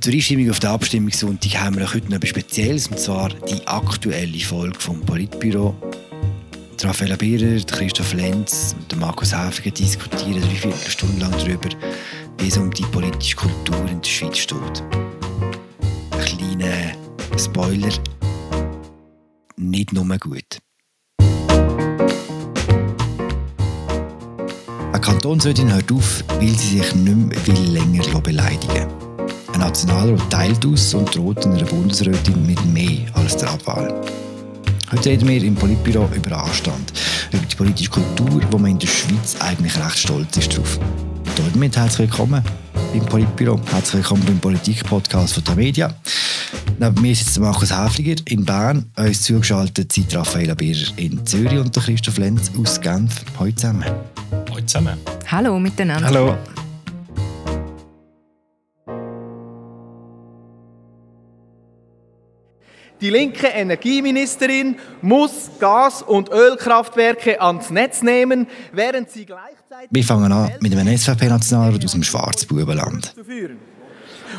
Zur Einstimmung auf den Abstimmungssonntag haben wir heute noch etwas Spezielles, und zwar die aktuelle Folge vom Politbüro. Raffaella Bierer, Christoph Lenz und Markus Häfiger diskutieren drei Viertelstunden lang darüber, wie es um die politische Kultur in der Schweiz steht. Ein kleiner Spoiler, nicht nur gut. Eine Kantonsrätin hört auf, weil sie sich nicht mehr länger beleidigen will. Ein Nationalrat teilt aus und droht einer Bundesrätin mit mehr als der Abwahl. Heute reden wir im Politbüro über Anstand, über die politische Kultur, wo man in der Schweiz eigentlich recht stolz ist drauf. Und damit herzlich willkommen beim Politbüro. Herzlich willkommen beim Politik-Podcast von der Media. Neben mir sitzt Markus Häfliger in Bern. Uns zugeschaltet sind Raffaella Bierer in Zürich und Christoph Lenz aus Genf. Hallo zusammen. Hallo zusammen. Hallo miteinander. Hallo. Die linke Energieministerin muss Gas- und Ölkraftwerke ans Netz nehmen, während sie gleichzeitig... Wir fangen an mit einem SVP-Nationalrat aus dem Schwarzbubenland.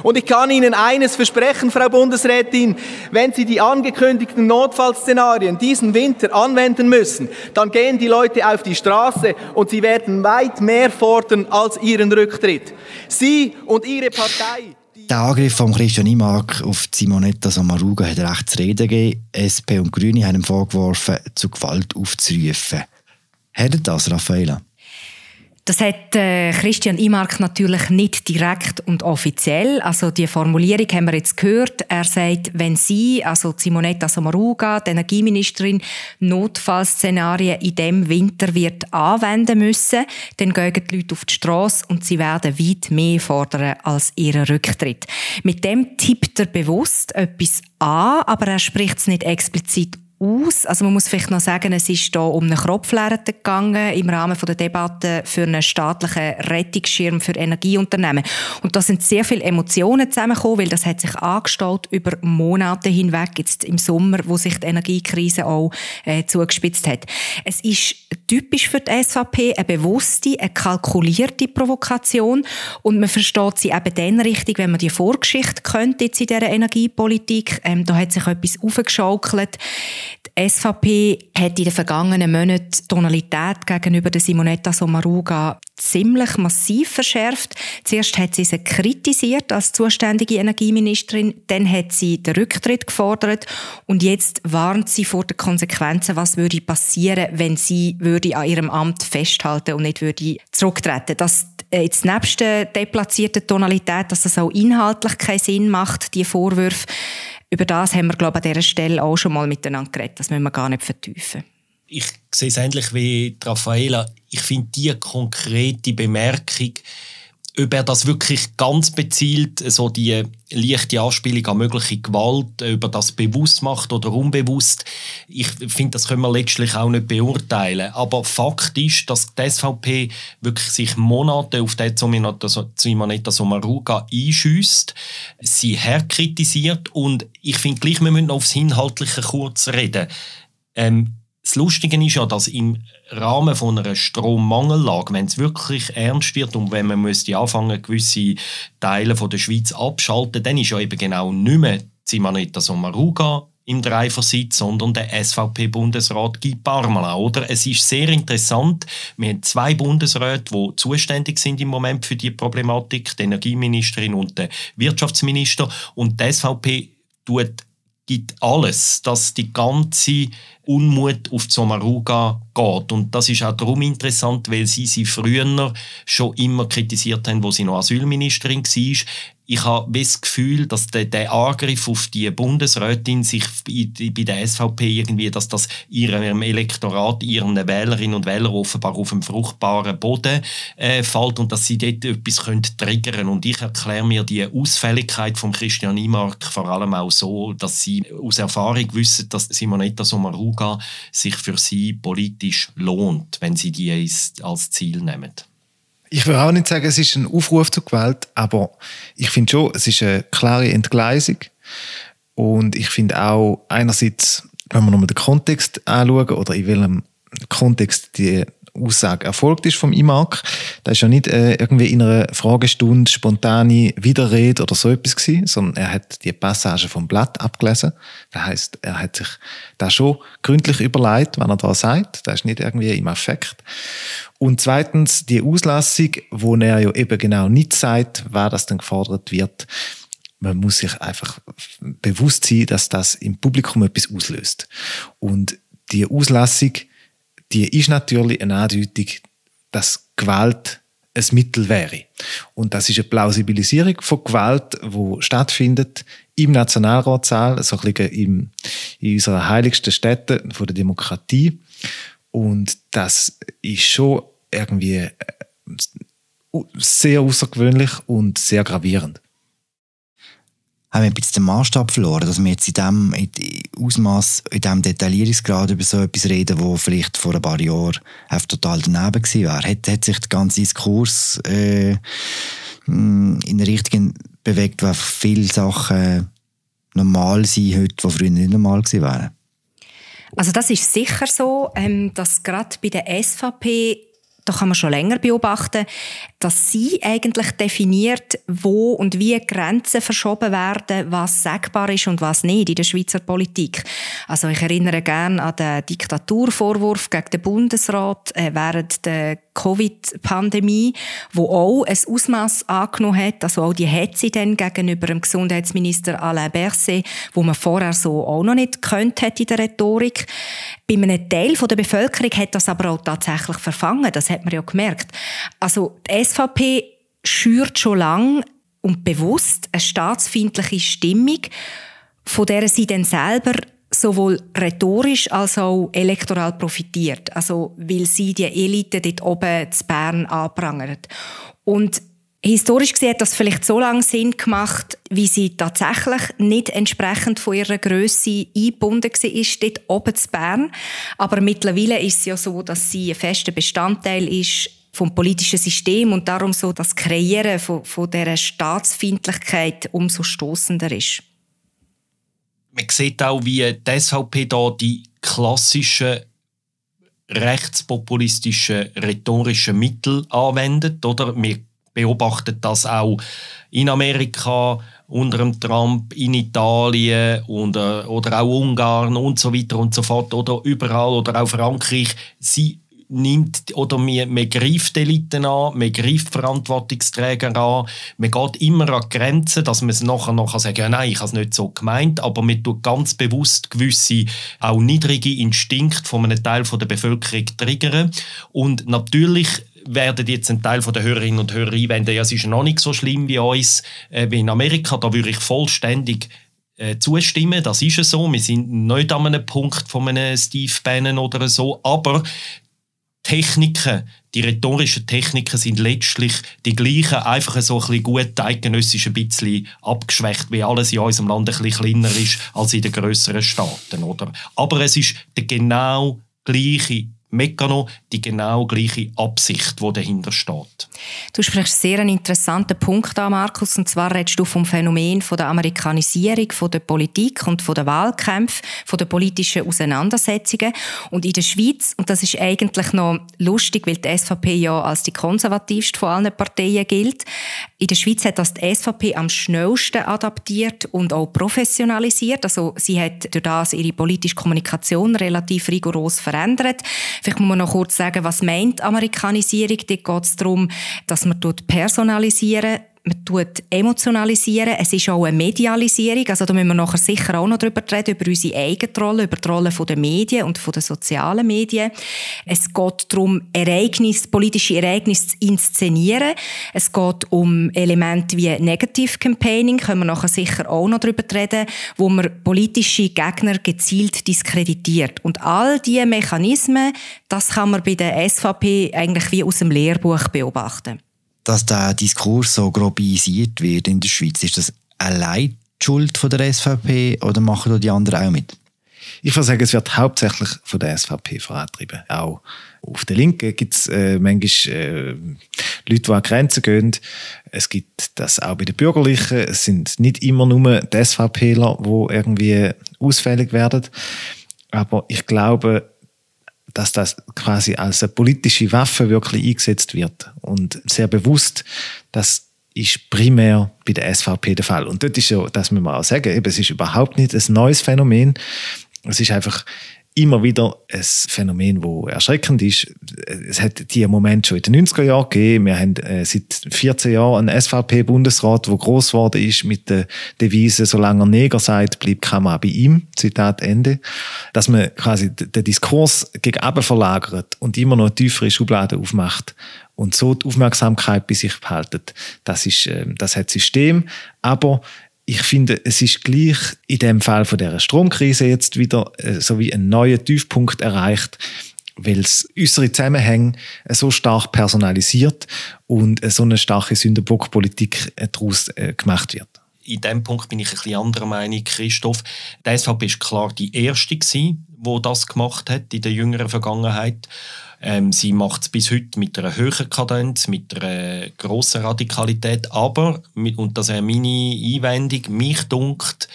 Und ich kann Ihnen eines versprechen, Frau Bundesrätin, wenn Sie die angekündigten Notfallszenarien diesen Winter anwenden müssen, dann gehen die Leute auf die Straße und sie werden weit mehr fordern als Ihren Rücktritt. Sie und Ihre Partei... Der Angriff von Christian Imark auf Simonetta Sommaruga hat recht zu reden gegeben. SP und Grüne haben ihm vorgeworfen, zu Gewalt aufzurufen. Hat das, Raffaella? Das hat äh, Christian Imark natürlich nicht direkt und offiziell. Also die Formulierung haben wir jetzt gehört. Er sagt, wenn sie, also Simonetta Sommaruga, die Energieministerin, Notfallszenarien in dem Winter wird anwenden müssen, dann gehen die Leute auf die Straße und sie werden weit mehr fordern als ihren Rücktritt. Mit dem tippt er bewusst etwas an, aber er spricht es nicht explizit aus. Also man muss vielleicht noch sagen, es ist hier um eine Kropflehre gegangen im Rahmen der Debatte für einen staatlichen Rettungsschirm für Energieunternehmen. Und da sind sehr viele Emotionen zusammengekommen, weil das hat sich angestaut über Monate hinweg, jetzt im Sommer, wo sich die Energiekrise auch äh, zugespitzt hat. Es ist typisch für die SVP eine bewusste, eine kalkulierte Provokation und man versteht sie eben dann richtig, wenn man die Vorgeschichte kennt jetzt in dieser Energiepolitik. Ähm, da hat sich etwas aufgeschaukelt. Die SVP hat in den vergangenen Monaten die Tonalität gegenüber der Simonetta Sommaruga ziemlich massiv verschärft. Zuerst hat sie sie kritisiert als zuständige Energieministerin, dann hat sie den Rücktritt gefordert und jetzt warnt sie vor den Konsequenzen, was würde passieren, wenn sie würde an ihrem Amt festhalten und nicht würde zurücktreten. Das jetzt nebst der deplatzierten Tonalität, dass das auch inhaltlich keinen Sinn macht, die Vorwürfe, über das haben wir, glaube ich, an dieser Stelle auch schon mal miteinander geredet. Das müssen wir gar nicht vertiefen. Ich sehe es ähnlich wie Raffaela. Ich finde die konkrete Bemerkung, ob er das wirklich ganz bezielt, so die leichte Anspielung an mögliche Gewalt, ob er das bewusst macht oder unbewusst, ich finde, das können wir letztlich auch nicht beurteilen. Aber Fakt ist, dass die SVP wirklich sich Monate auf den Simonetta Sommaruga einschüsst, sie herkritisiert und ich finde gleich, wir müssen noch aufs Inhaltliche kurz reden. Ähm, das Lustige ist ja, dass im Rahmen von einer Strommangellage, wenn es wirklich ernst wird und wenn man müsste anfangen, gewisse Teile von der Schweiz abschalten, dann ist ja eben genau nicht mehr Simonetta Sommaruga im Dreiversitz, sondern der SVP-Bundesrat Guy Parmelin, oder? Es ist sehr interessant. Wir haben zwei Bundesräte, die zuständig sind im Moment für die Problematik, die Energieministerin und der Wirtschaftsminister. Und die SVP tut gibt alles, dass die ganze Unmut auf die Sommaruga geht. Und das ist auch darum interessant, weil sie sie früher schon immer kritisiert haben, wo sie noch Asylministerin war ich habe das Gefühl, dass der, der Angriff auf die Bundesrätin sich bei der SVP irgendwie, dass das ihrem Elektorat, ihren Wählerinnen und Wählern offenbar auf einem fruchtbaren Boden äh, fällt und dass sie dort etwas können triggern Und ich erkläre mir die Ausfälligkeit von Christian Imark vor allem auch so, dass sie aus Erfahrung wissen, dass Simonetta Sommaruga sich für sie politisch lohnt, wenn sie die als Ziel nehmen. Ich will auch nicht sagen, es ist ein Aufruf zur Gewalt, aber ich finde schon, es ist eine klare Entgleisung. Und ich finde auch einerseits, wenn wir nochmal den Kontext anschauen oder in welchem Kontext die Aussage erfolgt ist vom IMAG. Das ist ja nicht äh, irgendwie in einer Fragestunde spontane Widerrede oder so etwas gewesen, sondern er hat die Passage vom Blatt abgelesen. Das heißt, er hat sich da schon gründlich überlegt, was er da sagt. Das ist nicht irgendwie im Affekt. Und zweitens die Auslassung, wo er ja eben genau nicht sagt, wer das dann gefordert wird. Man muss sich einfach bewusst sein, dass das im Publikum etwas auslöst. Und die Auslassung die ist natürlich eine Andeutung, dass Gewalt ein Mittel wäre. Und das ist eine Plausibilisierung von Gewalt, die stattfindet im Nationalratssaal, so ein bisschen im, in unserer heiligsten Stätte von der Demokratie. Und das ist schon irgendwie äh, sehr außergewöhnlich und sehr gravierend haben wir ein bisschen den Maßstab verloren, dass wir jetzt in diesem Ausmaß, in diesem Detaillierungsgrad über so etwas reden, wo vielleicht vor ein paar Jahren total daneben gewesen wäre. Hat, hat sich der ganze Diskurs äh, in eine Richtung bewegt, wo viele Sachen normal sind heute, die früher nicht normal gewesen wären? Also das ist sicher so, ähm, dass gerade bei der SVP da kann man schon länger beobachten, dass sie eigentlich definiert, wo und wie Grenzen verschoben werden, was sagbar ist und was nicht in der Schweizer Politik. Also ich erinnere gerne an den Diktaturvorwurf gegen den Bundesrat äh, während der Covid-Pandemie, wo auch ein Ausmaß angenommen hat, also auch die Hetze dann gegenüber dem Gesundheitsminister Alain Berset, wo man vorher so auch noch nicht hat in der Rhetorik. Bei einem Teil der Bevölkerung hat das aber auch tatsächlich verfangen, das hat man ja gemerkt. Also die SVP schürt schon lange und bewusst eine staatsfeindliche Stimmung, von der sie dann selber sowohl rhetorisch als auch elektoral profitiert. Also, weil sie die Elite dort oben zu Bern anprangert. Und Historisch gesehen hat das vielleicht so lange Sinn gemacht, wie sie tatsächlich nicht entsprechend von ihrer Größe eingebunden war, dort oben zu Bern. Aber mittlerweile ist es ja so, dass sie ein fester Bestandteil ist vom politischen System und darum so das Kreieren von, von dieser Staatsfeindlichkeit umso stoßender ist man sieht auch, wie die SVP da die klassischen rechtspopulistischen rhetorischen Mittel anwendet. Oder? Wir beobachten das auch in Amerika unter dem Trump, in Italien und, äh, oder auch Ungarn und so weiter und so fort oder überall oder auch Frankreich. Sie nimmt oder man, man greift Eliten an, man greift Verantwortungsträger an, man geht immer an Grenzen, dass man es nachher noch sagen kann, ja, nein, ich habe es nicht so gemeint, aber man tut ganz bewusst gewisse auch niedrige Instinkte von einem Teil der Bevölkerung triggern und natürlich werden jetzt ein Teil der Hörerinnen und Hörer einwenden, ja, es ist noch nicht so schlimm wie uns, äh, wie in Amerika, da würde ich vollständig äh, zustimmen, das ist es so. Wir sind nicht an einem Punkt von einem Steve Bannon oder so, aber Techniken, die rhetorischen Techniken sind letztlich die gleichen, einfach so ein bisschen gut eidgenössisch ein bisschen abgeschwächt, wie alles in unserem Land ein bisschen kleiner ist als in den grösseren Staaten. Oder? Aber es ist der genau gleiche Mekano die genau gleiche Absicht, die dahinter steht. Du sprichst sehr einen interessanten Punkt an, Markus, und zwar redest du vom Phänomen der Amerikanisierung von der Politik und von der Wahlkämpfe, von der politischen Auseinandersetzungen. Und in der Schweiz, und das ist eigentlich noch lustig, weil die SVP ja als die konservativste von allen Parteien gilt, in der Schweiz hat das die SVP am schnellsten adaptiert und auch professionalisiert. Also sie hat durch das ihre politische Kommunikation relativ rigoros verändert. Vielleicht muss man noch kurz sagen, was meint Amerikanisierung? Dort geht es darum, dass man personalisieren man tut emotionalisieren, es ist auch eine Medialisierung, also da müssen wir nachher sicher auch noch darüber reden, über unsere eigene Rolle, über die Rolle der Medien und der sozialen Medien. Es geht darum, Ereignisse, politische Ereignisse zu inszenieren. Es geht um Elemente wie Negative Campaigning, können wir nachher sicher auch noch darüber reden, wo man politische Gegner gezielt diskreditiert. Und all diese Mechanismen, das kann man bei der SVP eigentlich wie aus dem Lehrbuch beobachten dass der Diskurs so globalisiert wird in der Schweiz? Ist das allein die Schuld von der SVP oder machen die anderen auch mit? Ich würde sagen, es wird hauptsächlich von der SVP vorantrieben. Auch auf der Linken gibt es äh, manchmal äh, Leute, die an Grenzen gehen. Es gibt das auch bei den Bürgerlichen. Es sind nicht immer nur die SVPler, die irgendwie ausfällig werden. Aber ich glaube, dass das quasi als eine politische Waffe wirklich eingesetzt wird und sehr bewusst, das ist primär bei der SVP der Fall. Und dort ist ja, das müssen wir auch sagen, eben, es ist überhaupt nicht ein neues Phänomen. Es ist einfach immer wieder ein Phänomen, das erschreckend ist. Es hat die Moment schon in den 90er Jahren gegeben. Wir haben äh, seit 14 Jahren einen SVP-Bundesrat, der gross geworden ist mit der Devise, solange er Neger sagt, bleibt Kamera bei ihm. Zitat Ende. Dass man quasi den Diskurs gegen verlagert und immer noch tiefere Schubladen aufmacht und so die Aufmerksamkeit bei sich behalten. Das ist, äh, das hat System. Aber ich finde, es ist gleich in dem Fall von der Stromkrise jetzt wieder äh, so wie ein neuer Tiefpunkt erreicht, weil es äußere Zusammenhänge äh, so stark personalisiert und äh, so eine starke Sündenbockpolitik daraus gemacht wird. In dem Punkt bin ich ein bisschen anderer Meinung, Christoph. Die SVP ist klar die erste gewesen, die das gemacht hat in der jüngeren Vergangenheit. Ähm, sie macht es bis heute mit einer höheren Kadenz, mit einer grossen Radikalität, aber, und das ist meine Einwendung, mich dunkt,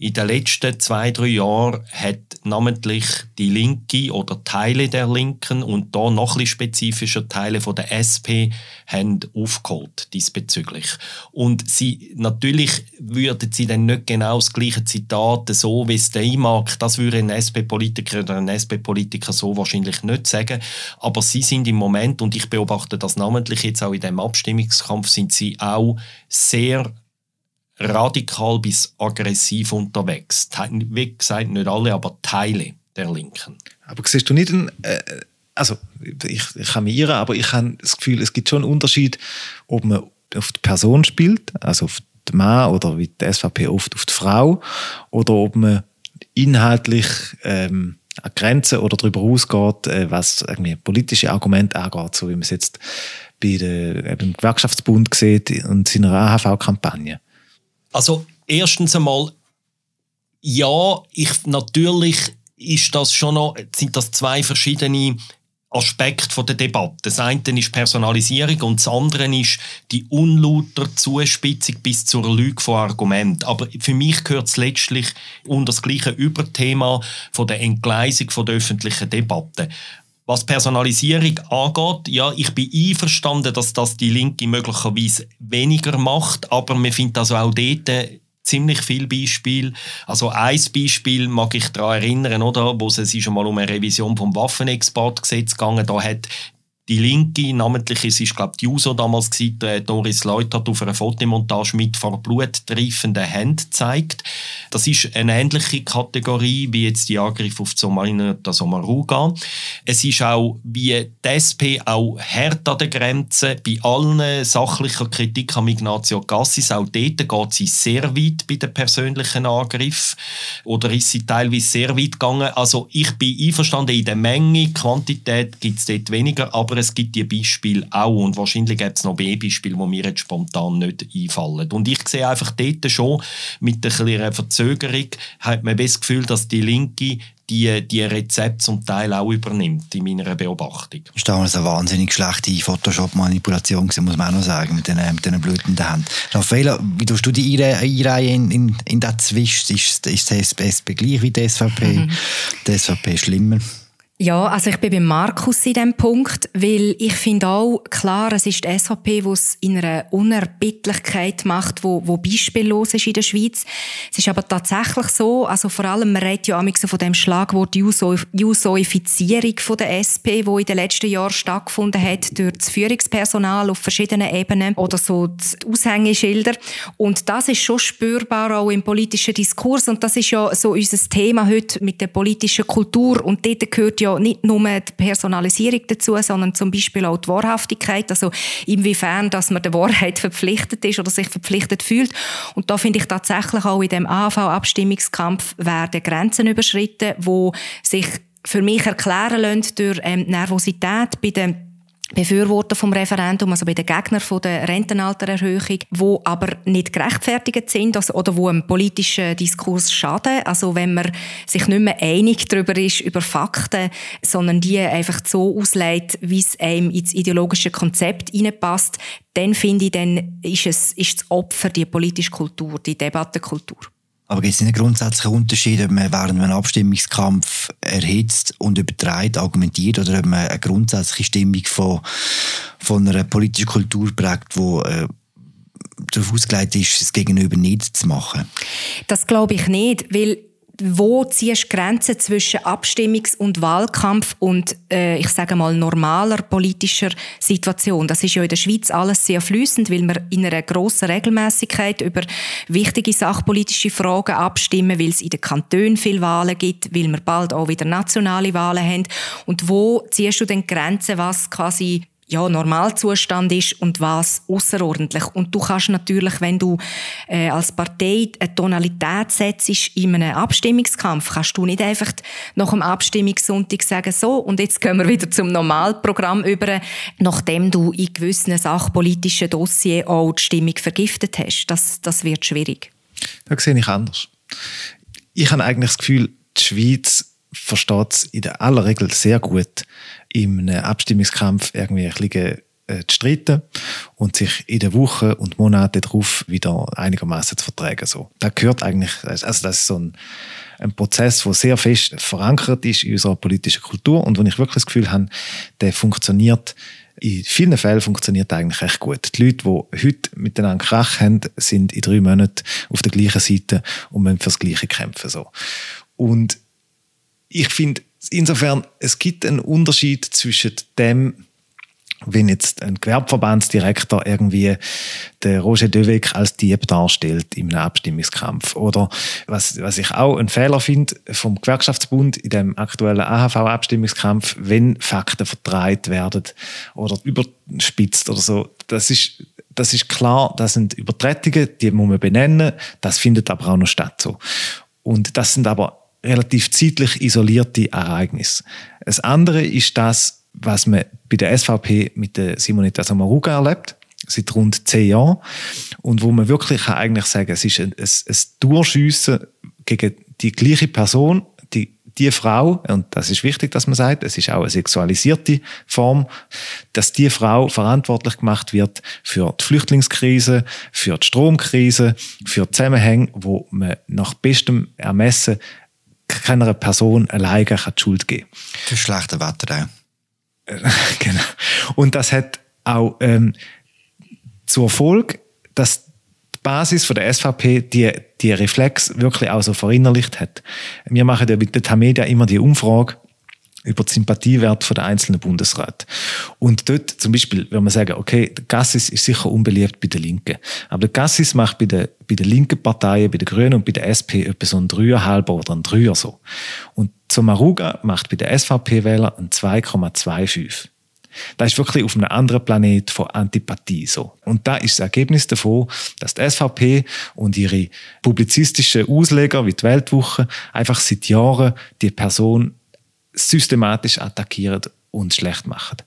in den letzten zwei, drei Jahren hat namentlich die Linke oder Teile der Linken und da noch ein spezifischer Teile von der SP haben aufgeholt diesbezüglich. Und sie, natürlich würden sie dann nicht genau das gleiche Zitat so, wie es der mag, das würde ein SP-Politiker oder ein SP-Politiker so wahrscheinlich nicht sagen. Aber sie sind im Moment, und ich beobachte das namentlich jetzt auch in dem Abstimmungskampf, sind sie auch sehr radikal bis aggressiv unterwegs. Wie gesagt, nicht alle, aber Teile der Linken. Aber siehst du nicht einen, äh, also ich, ich kann mich irren, aber ich habe das Gefühl, es gibt schon einen Unterschied, ob man auf die Person spielt, also auf den Mann oder wie die SVP oft auf die Frau, oder ob man inhaltlich ähm, an Grenzen oder darüber ausgeht, äh, was irgendwie politische Argumente angeht, so wie man es jetzt bei der, äh, beim Gewerkschaftsbund sieht und seiner AHV-Kampagne. Also erstens einmal, ja, ich, natürlich ist das schon noch, sind das zwei verschiedene Aspekte der Debatte. Das eine ist Personalisierung und das andere ist die unlauter Zuspitzung bis zur Lüge von Argument. Aber für mich gehört es letztlich unter das gleiche Überthema von der Entgleisung von der öffentlichen Debatte. Was Personalisierung angeht, ja, ich bin einverstanden, dass das die Linke möglicherweise weniger macht, aber man findet also auch dort ziemlich viele Beispiele. Also ein Beispiel mag ich daran erinnern, oder, wo es schon mal um eine Revision vom Waffenexportgesetz gegangen. Da hat die Linke, namentlich es ist glaube die USO damals gewesen, Doris Leutert auf einer Fotomontage mit vor Blut triefenden Händen zeigt. Das ist eine ähnliche Kategorie wie jetzt die Angriff auf Somalina der Somaruga. Es ist auch wie die SP auch hart an der Grenze bei allen sachlichen Kritik an Ignazio Gassis. Auch dort geht sie sehr weit bei den persönlichen Angriff oder ist sie teilweise sehr weit gegangen. Also ich bin einverstanden in der Menge, Quantität gibt es dort weniger, aber es gibt die Beispiele auch und wahrscheinlich gibt es noch mehr Beispiele, die mir jetzt spontan nicht einfallen. Und ich sehe einfach dort schon, mit der kleinen Verzögerung, hat man das Gefühl, dass die Linke die, die Rezepte zum Teil auch übernimmt, in meiner Beobachtung. Das war damals eine wahnsinnig schlechte Photoshop-Manipulation, muss man auch noch sagen, mit diesen, mit diesen blutenden Händen. Raffaella, wie tust du die Einreihe in, in, in diesen Zwist? Ist, ist die SP gleich wie die SVP? Mhm. Die SVP schlimmer? Ja, also ich bin bei Markus in diesem Punkt, weil ich finde auch, klar, es ist die SVP, die es in einer Unerbittlichkeit macht, wo, wo beispiellos ist in der Schweiz. Es ist aber tatsächlich so, also vor allem, man redet ja so von dem Schlagwort Jusoifizierung von der SP, wo in den letzten Jahren stattgefunden hat durch das Führungspersonal auf verschiedenen Ebenen oder so die Aushängeschilder. Und das ist schon spürbar auch im politischen Diskurs und das ist ja so unser Thema heute mit der politischen Kultur und dort gehört ja ja nicht nur die Personalisierung dazu, sondern zum Beispiel auch die Wahrhaftigkeit, also inwiefern, dass man der Wahrheit verpflichtet ist oder sich verpflichtet fühlt. Und da finde ich tatsächlich auch in dem AV-Abstimmungskampf werden Grenzen überschritten, wo sich für mich erklären lassen durch ähm, Nervosität bei den Befürworter vom Referendum, also bei den Gegnern von der Rentenaltererhöhung, wo aber nicht gerechtfertigt sind also, oder wo einem politischen Diskurs schaden. Also wenn man sich nicht mehr einig darüber ist über Fakten, sondern die einfach so auslegt, wie es einem ins ideologische Konzept hineinpasst, dann finde ich, dann ist es ist das Opfer die politische Kultur, die Debattenkultur. Aber gibt es einen grundsätzlichen Unterschied, ob man während einem Abstimmungskampf erhitzt und übertreibt, argumentiert oder ob man eine grundsätzliche Stimmung von, von einer politischen Kultur prägt, die äh, darauf ausgelegt ist, das Gegenüber nicht zu machen? Das glaube ich nicht, weil wo ziehst du Grenzen zwischen Abstimmungs- und Wahlkampf und äh, ich sage mal normaler politischer Situation? Das ist ja in der Schweiz alles sehr flüssend, weil wir in einer grossen Regelmäßigkeit über wichtige sachpolitische Fragen abstimmen, weil es in den Kantonen viele Wahlen gibt, weil wir bald auch wieder nationale Wahlen haben. Und wo ziehst du denn Grenzen, was quasi ja, Normalzustand ist und was außerordentlich. Und du kannst natürlich, wenn du äh, als Partei eine Tonalität setzt in einem Abstimmungskampf, kannst du nicht einfach nach dem Abstimmungssonntag sagen, so, und jetzt gehen wir wieder zum Normalprogramm über, nachdem du in gewissen sachpolitischen Dossiers auch die Stimmung vergiftet hast. Das, das wird schwierig. Da sehe ich anders. Ich habe eigentlich das Gefühl, die Schweiz versteht es in der aller Regel sehr gut, in einem Abstimmungskampf irgendwie ein bisschen äh, zu streiten und sich in den Wochen und Monaten darauf wieder einigermaßen zu vertragen. So. Das gehört eigentlich, also das ist so ein, ein Prozess, der sehr fest verankert ist in unserer politischen Kultur und wo ich wirklich das Gefühl habe, der funktioniert in vielen Fällen funktioniert eigentlich recht gut. Die Leute, die heute miteinander Krach haben, sind in drei Monaten auf der gleichen Seite und müssen fürs Gleiche kämpfen. So. Und ich finde, insofern, es gibt einen Unterschied zwischen dem, wenn jetzt ein Gewerbeverbandsdirektor irgendwie den Roger Döweg als Dieb darstellt einem Abstimmungskampf. Oder was, was ich auch einen Fehler finde vom Gewerkschaftsbund in dem aktuellen AHV-Abstimmungskampf, wenn Fakten vertreibt werden oder überspitzt oder so. Das ist, das ist klar, das sind Übertretungen, die muss man benennen. Das findet aber auch noch statt so. Und das sind aber relativ zeitlich isolierte Ereignisse. Das andere ist das, was man bei der SVP mit der Simonetta Sommaruga erlebt, seit rund zehn Jahren, und wo man wirklich kann eigentlich sagen es ist ein, ein, ein Durchschiessen gegen die gleiche Person, die die Frau, und das ist wichtig, dass man sagt, es ist auch eine sexualisierte Form, dass die Frau verantwortlich gemacht wird für die Flüchtlingskrise, für die Stromkrise, für Zusammenhänge, wo man nach bestem Ermessen keiner Person alleine die Schuld geben Für schlechte Wetter auch. genau. Und das hat auch ähm, zur Folge, dass die Basis von der SVP die, die Reflex wirklich auch so verinnerlicht hat. Wir machen ja mit der Tamedia immer die Umfrage, über den Sympathiewert der einzelnen Bundesräte. Und dort zum Beispiel, wenn man sagen, okay, der Gassis ist sicher unbeliebt bei den Linken. Aber der Gassis macht bei den, bei den linken Parteien, bei den Grünen und bei der SP etwa so ein Dreier oder ein Dreier so. Und Sommaruga macht bei den SVP-Wählern ein 2,25. Das ist wirklich auf einem anderen Planet von Antipathie so. Und da ist das Ergebnis davon, dass die SVP und ihre publizistischen Ausleger wie die Weltwoche einfach seit Jahren die Person systematisch attackieren und schlecht machen.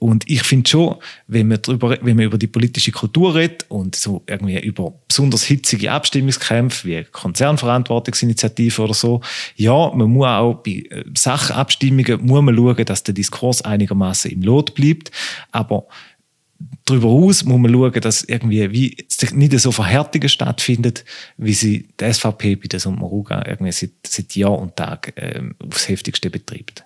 Und ich finde schon, wenn man, drüber, wenn man über die politische Kultur redet und so irgendwie über besonders hitzige Abstimmungskämpfe wie Konzernverantwortungsinitiative oder so, ja, man muss auch bei äh, Sachabstimmungen muss man schauen, dass der Diskurs einigermaßen im Lot bleibt. Aber darüber aus muss man schauen, dass irgendwie wie nicht so Verhärtungen stattfindet, wie sie die SVP bei der Sommaruga irgendwie seit, seit Jahr und Tag äh, aufs Heftigste betreibt.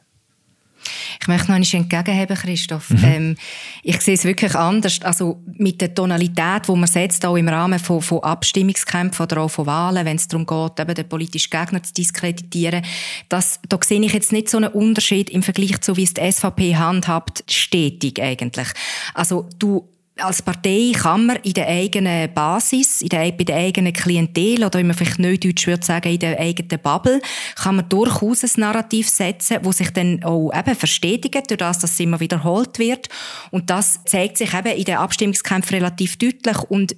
Ich möchte noch einmal entgegenheben, Christoph. Mhm. Ähm, ich sehe es wirklich anders. Also mit der Tonalität, die man setzt, auch im Rahmen von, von Abstimmungskämpfen oder auch von Wahlen, wenn es darum geht, eben den politischen Gegner zu diskreditieren, das, da sehe ich jetzt nicht so einen Unterschied im Vergleich zu, wie es die SVP handhabt, stetig eigentlich. Also du als Partei kann man in der eigenen Basis, in der, bei der eigenen Klientel oder wie man vielleicht neudeutsch würde sagen, in der eigenen Bubble, kann man durchaus ein Narrativ setzen, wo sich dann auch eben verstetigt, durch das, dass es immer wiederholt wird. Und das zeigt sich eben in den Abstimmungskämpfen relativ deutlich und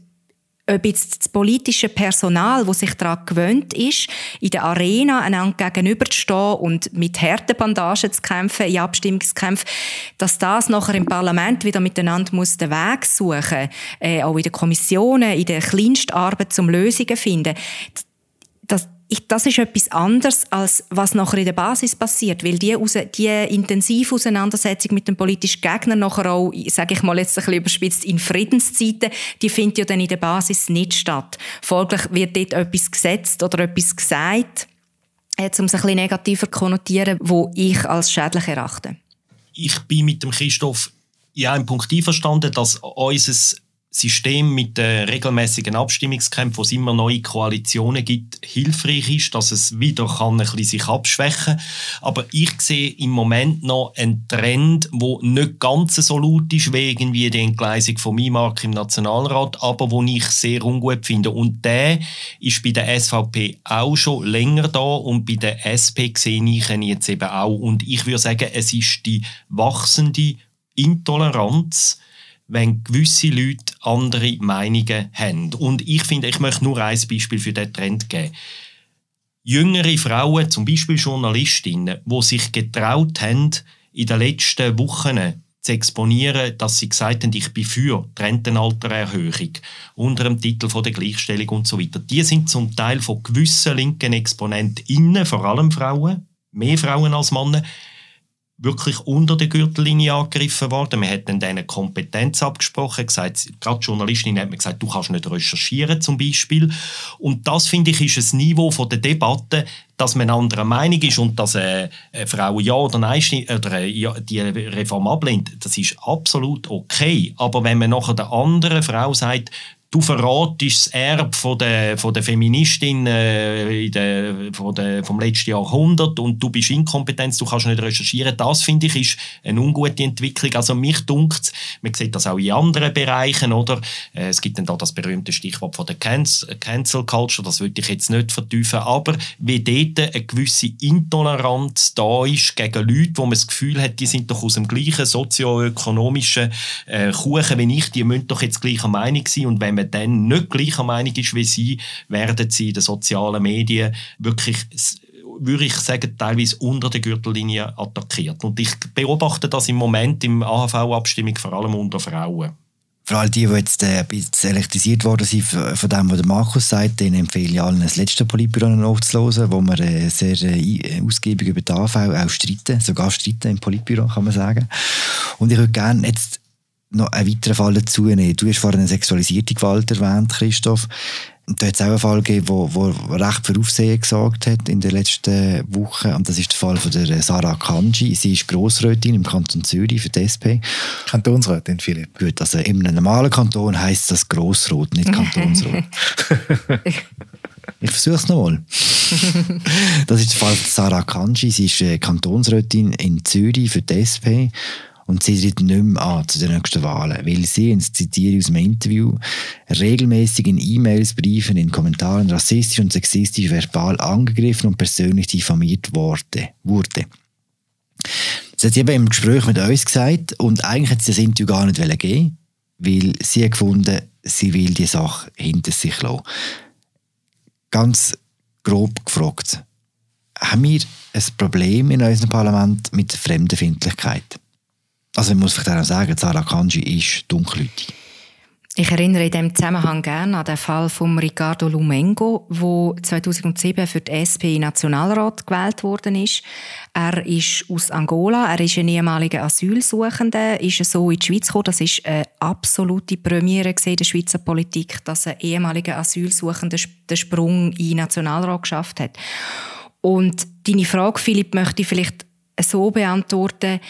ob jetzt das politische Personal, das sich daran gewöhnt ist, in der Arena einander gegenüberzustehen und mit harten Bandagen zu kämpfen, in Abstimmungskämpfen, dass das nachher im Parlament wieder miteinander muss den Weg suchen, äh, auch in den Kommissionen, in der Kleinstarbeit zum Lösungen finden. Das, ich, das ist etwas anderes, als was nachher in der Basis passiert, weil die, die intensive Auseinandersetzung mit dem politischen Gegner nachher auch, sage ich mal jetzt ein bisschen überspitzt, in Friedenszeiten, die findet ja dann in der Basis nicht statt. Folglich wird dort etwas gesetzt oder etwas gesagt, um es ein bisschen negativer zu konnotieren, wo ich als schädlich erachte. Ich bin mit dem Christoph ja im Punkt einverstanden, dass unser System mit den regelmäßigen Abstimmungskämpfen, wo es immer neue Koalitionen gibt, hilfreich ist, dass es wieder kann ein bisschen sich abschwächen Aber ich sehe im Moment noch einen Trend, wo nicht ganz so laut ist wie irgendwie die Entgleisung von MIMARK im Nationalrat, aber wo ich sehr ungut finde. Und der ist bei der SVP auch schon länger da und bei der SP sehe ich ihn jetzt eben auch. Und ich würde sagen, es ist die wachsende Intoleranz, wenn gewisse Leute andere Meinungen haben. Und ich finde, ich möchte nur ein Beispiel für diesen Trend geben. Jüngere Frauen, zum Beispiel Journalistinnen, die sich getraut haben, in den letzten Wochen zu exponieren, dass sie gesagt haben, ich bin für die Rentenaltererhöhung unter dem Titel von der Gleichstellung und so weiter. Die sind zum Teil von gewissen linken ExponentInnen, vor allem Frauen, mehr Frauen als Männer, wirklich unter der Gürtellinie angegriffen worden. Man hat dann denen Kompetenz abgesprochen, gesagt, gerade Journalistin hat mir gesagt, du kannst nicht recherchieren zum Beispiel. Und das, finde ich, ist ein Niveau von der Debatte, dass man anderer Meinung ist und dass eine, eine Frau ja oder nein oder ja, die Reform ablehnt, das ist absolut okay. Aber wenn man nachher der anderen Frau sagt, du verratest das Erbe von der, von der Feministin äh, der, von der, vom letzten Jahrhundert und du bist inkompetent, du kannst nicht recherchieren. Das, finde ich, ist eine ungute Entwicklung. Also mich dunkt man sieht das auch in anderen Bereichen, oder? Äh, es gibt dann da das berühmte Stichwort von der Cancel, Culture, das würde ich jetzt nicht vertiefen, aber wie dort eine gewisse Intoleranz da ist gegen Leute, wo man das Gefühl hat, die sind doch aus dem gleichen sozioökonomischen äh, Kuchen wie ich, die müssen doch jetzt gleicher Meinung sein und wenn man man dann nicht gleicher Meinung ist wie sie, werden sie in den sozialen Medien wirklich würde ich sagen, teilweise unter der Gürtellinie attackiert. Und ich beobachte das im Moment im AHV-Abstimmung vor allem unter Frauen. Für all die, die jetzt äh, bisschen elektrisiert worden sind von dem, was Markus sagt, denen empfehle ich allen, das letzte Politbüro nachzuhören, wo wir äh, sehr äh, ausgiebig über die AHV auch streiten, sogar streiten im Politbüro, kann man sagen. Und ich würde gerne jetzt noch einen weiteren Fall dazu nehmen. Du hast vorhin eine sexualisierte Gewalt erwähnt, Christoph. Da hat es auch einen Fall gegeben, wo, wo recht für Aufsehen gesorgt hat in den letzten Wochen. Und das ist der Fall von der Sarah Kanji. Sie ist Grossrätin im Kanton Zürich für die SP. Kantonsrätin, Philipp. Gut, also im normalen Kanton heisst das Grossrot, nicht Kantonsrot. Ich versuche es nochmal. das ist der Fall von Sarah Kanji. Sie ist äh, Kantonsrätin in Zürich für die SP und sie tritt nicht mehr an zu den nächsten Wahlen, weil sie, und ich zitiere aus einem Interview, regelmäßig in E-Mails, Briefen, in Kommentaren rassistisch und sexistisch verbal angegriffen und persönlich diffamiert wurde. Das hat eben im Gespräch mit uns gesagt und eigentlich hat sie das Interview gar nicht geben weil sie hat gefunden, sie will die Sache hinter sich lassen. Ganz grob gefragt, haben wir ein Problem in unserem Parlament mit Fremdenfindlichkeit? Also ich muss vielleicht auch sagen, Sarah Kanji ist dunkelhäutig. Ich erinnere in diesem Zusammenhang gerne an den Fall von Ricardo Lumengo, der 2007 für die SP Nationalrat gewählt worden ist. Er ist aus Angola, er ist ein ehemaliger Asylsuchender, ist so in die Schweiz gekommen. Das ist eine absolute Premiere in der Schweizer Politik, dass ein ehemaliger Asylsuchender den Sprung in den Nationalrat geschafft hat. Und deine Frage, Philipp, möchte ich vielleicht so beantworten,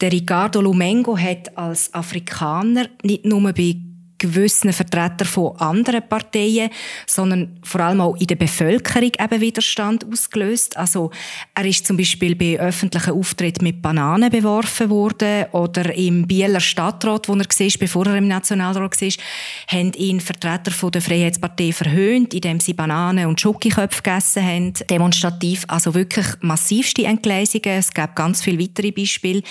der Ricardo Lumengo hat als Afrikaner nicht nur bei gewissen Vertretern von anderen Parteien, sondern vor allem auch in der Bevölkerung eben Widerstand ausgelöst. Also er ist zum Beispiel bei öffentlichen Auftritten mit Bananen beworfen worden oder im Bieler Stadtrat, wo er war, bevor er im Nationalrat war, haben ihn Vertreter von der Freiheitspartei verhöhnt, indem sie Bananen und Schokiköpfe gegessen haben. Demonstrativ, also wirklich massivste Entgleisungen. Es gab ganz viele weitere Beispiele.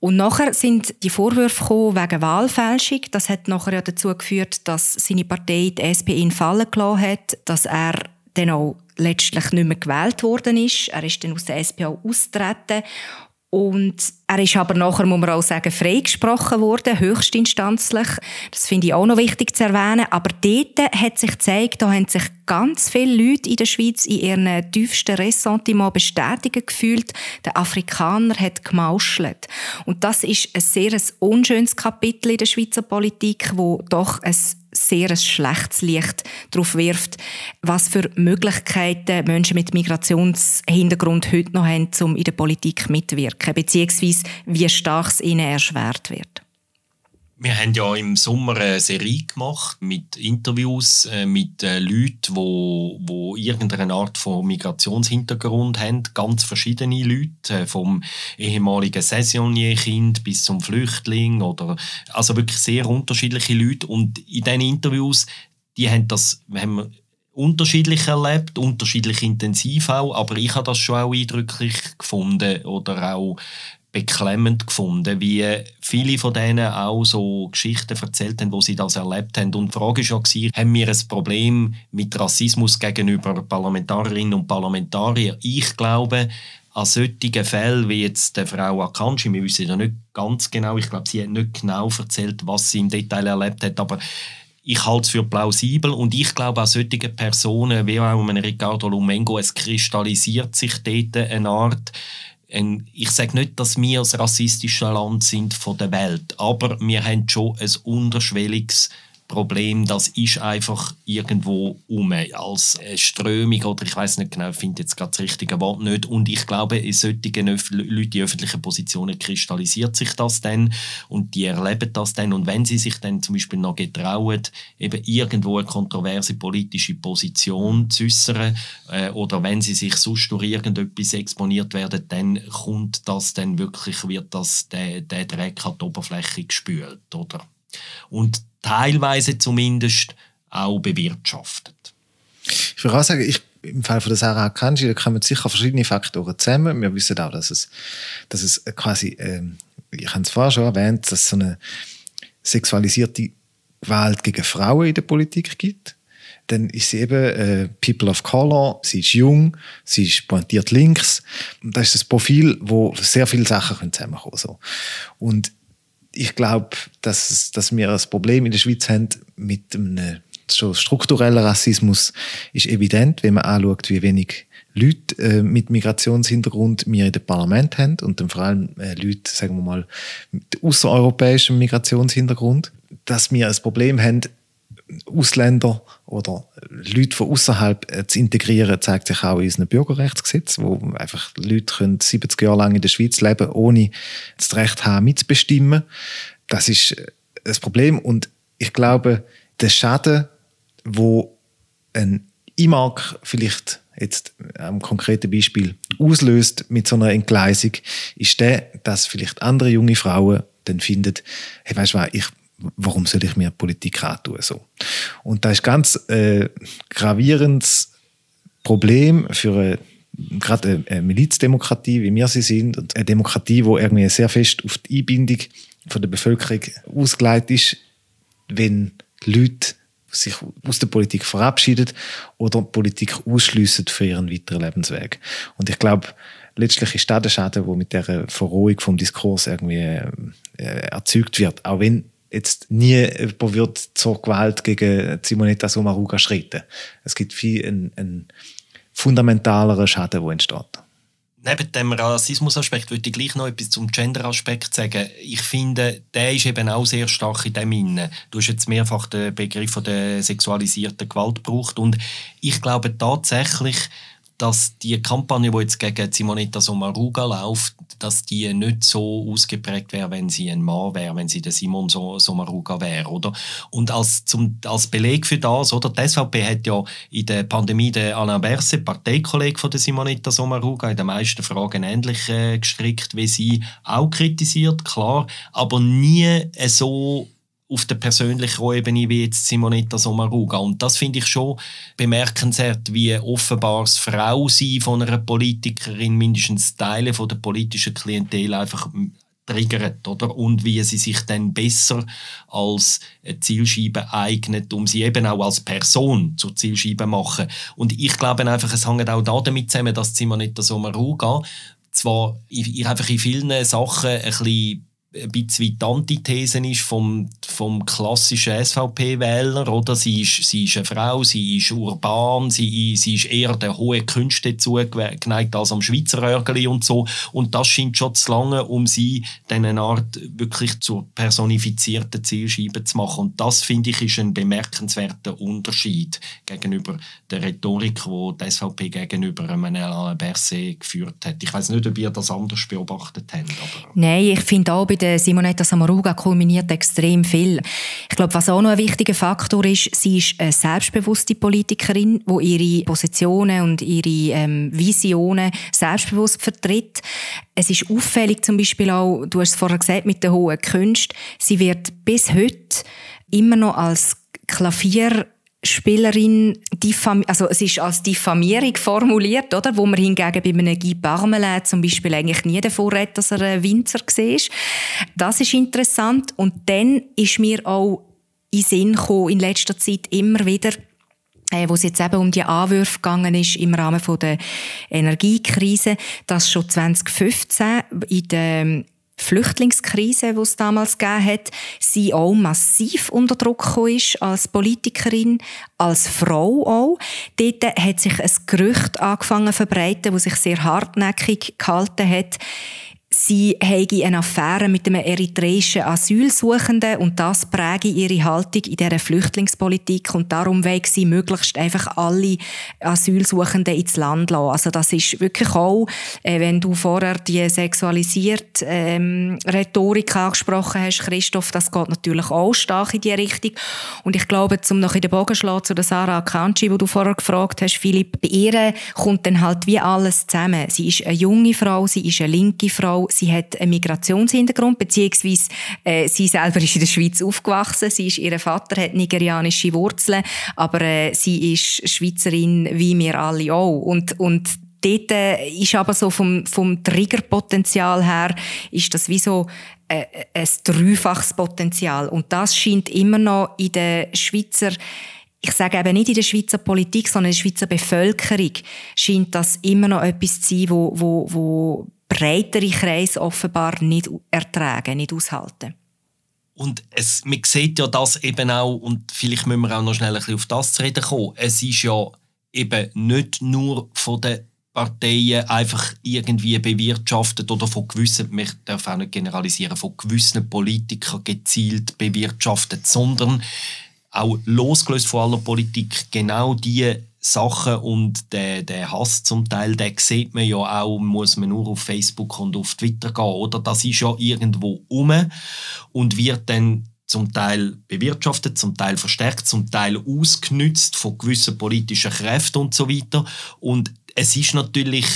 Und nachher sind die Vorwürfe gekommen wegen Wahlfälschung. Das hat nachher ja dazu geführt, dass seine Partei die SP ihn fallen gelassen hat, dass er dann auch letztlich nicht mehr gewählt worden ist. Er ist dann aus der SP auch austreten. Und er ist aber nachher, muss man auch sagen, freigesprochen worden, höchstinstanzlich. Das finde ich auch noch wichtig zu erwähnen. Aber dort hat sich gezeigt, da haben sich ganz viele Leute in der Schweiz in ihren tiefsten Ressentiment bestätigt gefühlt. Der Afrikaner hat gemauschelt. Und das ist ein sehr unschönes Kapitel in der Schweizer Politik, wo doch ein sehr ein schlechtes Licht darauf wirft, was für Möglichkeiten Menschen mit Migrationshintergrund heute noch haben, um in der Politik mitzuwirken, beziehungsweise wie stark es ihnen erschwert wird. Wir haben ja im Sommer eine Serie gemacht mit Interviews äh, mit äh, Leuten, wo, wo irgendeine Art von Migrationshintergrund haben. Ganz verschiedene Leute, äh, vom ehemaligen Saisonierkind bis zum Flüchtling oder also wirklich sehr unterschiedliche Leute. Und in diesen Interviews, die haben das, haben wir unterschiedlich erlebt, unterschiedlich intensiv auch, aber ich habe das schon auch eindrücklich gefunden oder auch beklemmend gefunden, wie viele von denen auch so Geschichten erzählt haben, wo sie das erlebt haben. Und die Frage war ja, haben wir ein Problem mit Rassismus gegenüber Parlamentarierinnen und Parlamentariern? Ich glaube, an solchen Fällen wie jetzt der Frau Akanji, wir wissen ja nicht ganz genau, ich glaube, sie hat nicht genau erzählt, was sie im Detail erlebt hat, aber ich halte es für plausibel und ich glaube, an solchen Personen, wie auch an Ricardo Lumengo, es kristallisiert sich dort eine Art ich sage nicht, dass wir das rassistische Land sind von der Welt, aber wir haben schon ein unterschwelliges Problem, das ist einfach irgendwo um als Strömung oder ich weiß nicht genau, ich finde jetzt gerade das richtige Wort nicht. Und ich glaube, in solchen Leuten in öffentlichen Positionen kristallisiert sich das dann und die erleben das dann. Und wenn sie sich dann zum Beispiel noch getrauen, eben irgendwo eine kontroverse politische Position zu äußern äh, oder wenn sie sich sonst durch irgendetwas exponiert werden, dann kommt das dann wirklich, wird das der, der Dreck an die Oberfläche gespült, oder? Und teilweise zumindest auch bewirtschaftet. Ich würde auch sagen, ich, im Fall von der Sarah Kanji, da kommen sicher verschiedene Faktoren zusammen. Wir wissen auch, dass es, dass es quasi, ähm, ich habe es vorher schon erwähnt, dass es so eine sexualisierte Gewalt gegen Frauen in der Politik gibt. Dann ist sie eben äh, People of Color, sie ist jung, sie ist pointiert links. Und das ist ein Profil, wo sehr viele Sachen zusammenkommen können. So. Und ich glaube, dass, dass wir ein Problem in der Schweiz haben mit einem schon strukturellen Rassismus, ist evident, wenn man anschaut, wie wenig Leute äh, mit Migrationshintergrund wir in dem Parlament haben und dann vor allem äh, Leute, sagen wir mal, mit außereuropäischem Migrationshintergrund, dass wir ein Problem haben, Ausländer oder Leute von außerhalb äh, zu integrieren, zeigt sich auch in unserem Bürgerrechtsgesetz, wo einfach Leute können 70 Jahre lang in der Schweiz leben, ohne das Recht haben, mitzubestimmen. Das ist äh, das Problem und ich glaube, der Schaden, wo ein IMAG vielleicht jetzt am konkreten Beispiel auslöst mit so einer Entgleisung, ist der, dass vielleicht andere junge Frauen dann finden, hey, weißt du was, ich warum soll ich mir Politik antun? So. Und da ist ganz äh, gravierendes Problem für eine, gerade eine Milizdemokratie, wie wir sie sind, und eine Demokratie, wo irgendwie sehr fest auf die Einbindung von der Bevölkerung ausgelegt ist, wenn Leute sich aus der Politik verabschieden oder Politik ausschliessen für ihren weiteren Lebensweg. Und ich glaube, letztlich ist das der Schaden, der mit der Verrohung vom Diskurs irgendwie äh, erzeugt wird. Auch wenn jetzt nie jemand wird zur Gewalt gegen Simonetta Sommaruga schreiten. Es gibt viel einen, einen fundamentaleren Schaden, der entsteht. Neben dem Rassismusaspekt würde ich gleich noch etwas zum Gender-Aspekt sagen. Ich finde, der ist eben auch sehr stark in dem inne. Du hast jetzt mehrfach den Begriff der sexualisierten Gewalt gebraucht und ich glaube tatsächlich, dass die Kampagne, die jetzt gegen Simonetta Sommaruga läuft, dass die nicht so ausgeprägt wäre, wenn sie ein Mann wäre, wenn sie der Simon Sommaruga wäre, oder? Und als, zum, als Beleg für das, oder? Die SVP hat ja in der Pandemie den Alain Berset, Parteikollege von der Simonetta Sommaruga, in den meisten Fragen ähnlich äh, gestrickt wie sie, auch kritisiert, klar, aber nie so auf der persönlichen Ebene wie jetzt Simonetta Sommaruga. Und das finde ich schon bemerkenswert, wie offenbar das Frausein von einer Politikerin, mindestens Teile von der politischen Klientel einfach triggert, oder? Und wie sie sich dann besser als Zielscheibe eignet, um sie eben auch als Person zur Zielscheibe zu machen. Und ich glaube einfach, es hängt auch damit zusammen, dass Simonetta Sommaruga zwar einfach in vielen Sachen ein bisschen ein bisschen die Antithese ist vom, vom klassischen SVP-Wähler, oder? Sie ist, sie ist eine Frau, sie ist urban, sie, sie ist eher der hohen Künste zugeneigt als am Schweizer Örgeli und so. Und das scheint schon zu lange, um sie dann eine Art wirklich zur personifizierten Zielscheibe zu machen. Und das, finde ich, ist ein bemerkenswerter Unterschied gegenüber der Rhetorik, die die SVP gegenüber Alain Berset geführt hat. Ich weiß nicht, ob ihr das anders beobachtet habt. Aber Nein, ich finde auch der Simonetta Samaruga kulminiert extrem viel. Ich glaube, was auch noch ein wichtiger Faktor ist, sie ist eine selbstbewusste Politikerin, die ihre Positionen und ihre ähm, Visionen selbstbewusst vertritt. Es ist auffällig zum Beispiel auch, du hast es vorher gesagt, mit der hohen Kunst, sie wird bis heute immer noch als Klavier Spielerin also es ist als Diffamierung formuliert, oder? Wo man hingegen bei einem Guy Parmelin zum Beispiel eigentlich nie davor redet, dass er ein Winzer war. Das ist interessant. Und dann ist mir auch in Sinn gekommen, in letzter Zeit immer wieder, äh, wo es jetzt eben um die Anwürfe gegangen ist im Rahmen von der Energiekrise, dass schon 2015 in der Flüchtlingskrise, die es damals gegeben hat, sie auch massiv unter Druck gekommen ist, als Politikerin, als Frau auch. Dort hat sich ein Gerücht angefangen zu verbreiten, das sich sehr hartnäckig gehalten hat sie habe eine Affäre mit einem eritreischen Asylsuchenden und das präge ihre Haltung in dieser Flüchtlingspolitik und darum will sie möglichst einfach alle Asylsuchenden ins Land lassen. Also das ist wirklich auch, äh, wenn du vorher die sexualisierte ähm, Rhetorik angesprochen hast, Christoph, das geht natürlich auch stark in die Richtung und ich glaube, zum noch in den Bogen schlagen zu der Sarah Akanji, wo du vorher gefragt hast, Philipp, bei ihr kommt dann halt wie alles zusammen. Sie ist eine junge Frau, sie ist eine linke Frau, Frau, sie hat einen Migrationshintergrund, beziehungsweise äh, sie selber ist in der Schweiz aufgewachsen. Sie ist, ihr Vater hat nigerianische Wurzeln, aber äh, sie ist Schweizerin wie wir alle auch. Und, und dort äh, ist aber so vom, vom Triggerpotenzial her, ist das wie so äh, ein dreifaches Potenzial. Und das scheint immer noch in der Schweizer ich sage eben nicht in der Schweizer Politik, sondern in der Schweizer Bevölkerung scheint das immer noch etwas zu sein, wo, wo, wo breitere Kreise offenbar nicht ertragen, nicht aushalten. Und es, man sieht ja das eben auch, und vielleicht müssen wir auch noch schnell ein bisschen auf das zu reden kommen, es ist ja eben nicht nur von den Parteien einfach irgendwie bewirtschaftet oder von gewissen, man darf auch nicht generalisieren, von gewissen Politikern gezielt bewirtschaftet, sondern auch losgelöst von aller Politik genau die Sachen und der, der Hass zum Teil, den sieht man ja auch, muss man nur auf Facebook und auf Twitter gehen, oder? Das ist ja irgendwo um und wird dann zum Teil bewirtschaftet, zum Teil verstärkt, zum Teil ausgenützt von gewissen politischen Kräften und so weiter. Und es ist natürlich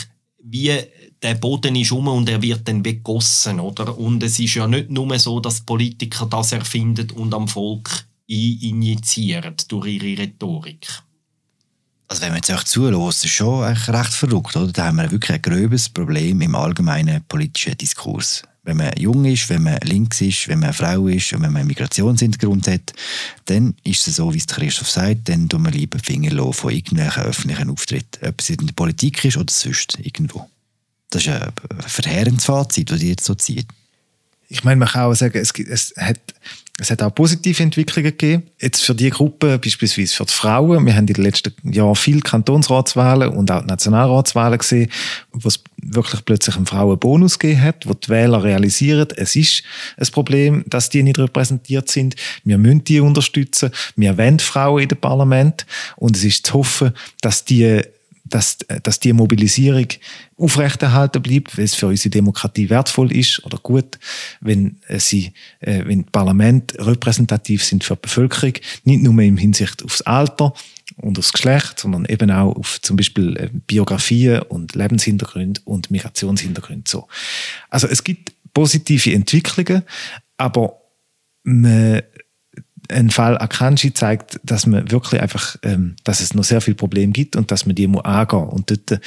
wie der Boden ist um und er wird dann begossen, oder? Und es ist ja nicht nur so, dass Politiker das erfinden und am Volk injizieren durch ihre Rhetorik. Also wenn man jetzt auch zulässt, ist schon recht verrückt, oder? Da haben wir wirklich ein gröbes Problem im allgemeinen politischen Diskurs. Wenn man jung ist, wenn man links ist, wenn man eine Frau ist und wenn man einen Migrationshintergrund hat, dann ist es so, wie es Christoph sagt, dann tun wir lieber Finger von irgendwelchen öffentlichen Auftritten. Ob es in der Politik ist oder sonst irgendwo. Das ist ein verheerendes Fazit, das ihr jetzt so zieht. Ich meine, man kann auch sagen, es, gibt, es hat es hat auch positive Entwicklungen gegeben. Jetzt für die Gruppe, beispielsweise für die Frauen. Wir haben in den letzten Jahren viele Kantonsratswahlen und auch Nationalratswahlen gesehen, wo es wirklich plötzlich einen Frauenbonus gegeben hat, wo die Wähler realisieren, es ist ein Problem, dass die nicht repräsentiert sind. Wir müssen die unterstützen. Wir wollen Frauen in dem Parlament. Und es ist zu hoffen, dass die dass, dass die Mobilisierung aufrechterhalten bleibt, weil es für unsere Demokratie wertvoll ist oder gut, wenn äh, sie, äh, wenn Parlament repräsentativ sind für die Bevölkerung, nicht nur im Hinsicht aufs Alter und aufs Geschlecht, sondern eben auch auf zum Beispiel äh, Biografien und Lebenshintergründe und Migrationshintergründe. So. Also es gibt positive Entwicklungen, aber man ein Fall Akanji zeigt, dass man wirklich einfach, ähm, dass es noch sehr viele Probleme gibt und dass man die muss angehen. Und dort äh,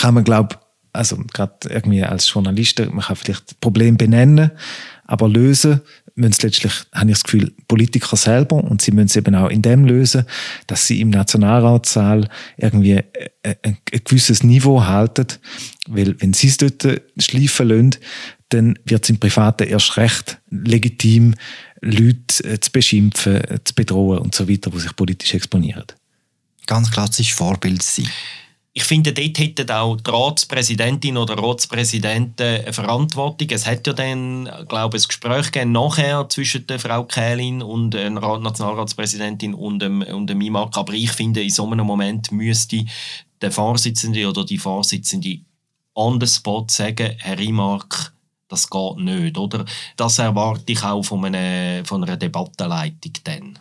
kann man, glaube also gerade irgendwie als Journalist, man kann vielleicht Problem benennen, aber lösen müssen letztlich, habe ich das Gefühl, Politiker selber und sie müssen es eben auch in dem lösen, dass sie im Nationalratssaal irgendwie ein, ein, ein gewisses Niveau halten, weil wenn sie es dort schleifen lassen, dann wird es im Privaten erst recht legitim, Leute äh, zu beschimpfen, zu bedrohen und so weiter, die sich politisch exponieren. Ganz klassisch Vorbild sein. Ich finde, dort hätten auch die Ratspräsidentin oder Ratspräsidenten eine Verantwortung. Es hat ja dann, glaube ich, ein Gespräch gegeben nachher zwischen der Frau Kählin und der Nationalratspräsidentin und dem, und dem IMAK. Aber ich finde, in so einem Moment müsste der Vorsitzende oder die Vorsitzende on the spot sagen, Herr IMAK, das geht nicht, oder? Das erwarte ich auch von einer, von einer Debattenleitung dann.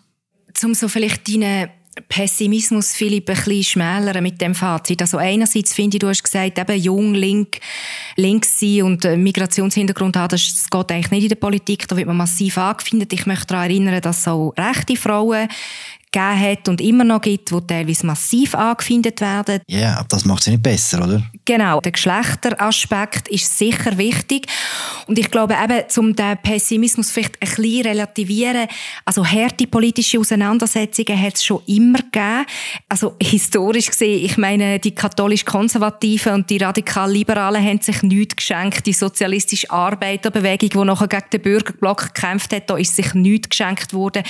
Um so vielleicht deine Pessimismus, Philipp, ein bisschen schmälern mit dem Fazit. Also einerseits finde ich, du hast gesagt, eben jung, link, links sein und Migrationshintergrund haben, das, das geht eigentlich nicht in der Politik, da wird man massiv angefindet. Ich möchte daran erinnern, dass auch rechte Frauen gegeben hat und immer noch gibt, die teilweise massiv angefindet werden. Ja, yeah, aber das macht sie nicht besser, oder? Genau, der Geschlechteraspekt ist sicher wichtig. Und ich glaube eben, um den Pessimismus vielleicht ein bisschen relativieren, also harte politische Auseinandersetzungen hat es schon immer gegeben. Also historisch gesehen, ich meine, die katholisch-konservativen und die radikal-liberalen haben sich nichts geschenkt. Die sozialistische Arbeiterbewegung, die nachher gegen den Bürgerblock gekämpft hat, da ist sich nichts geschenkt worden.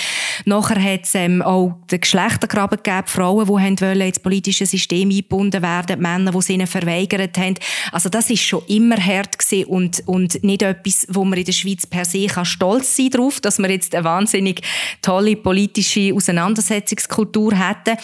Nachher hat es ähm, auch den Geschlechtergraben gegeben, Frauen, die haben ins politische System eingebunden werden, Männer, die ihnen verweigert haben. Also das ist schon immer hart gewesen und, und nicht etwas, wo man in der Schweiz per se kann stolz sein darauf, dass wir jetzt eine wahnsinnig tolle politische Auseinandersetzungskultur hätten.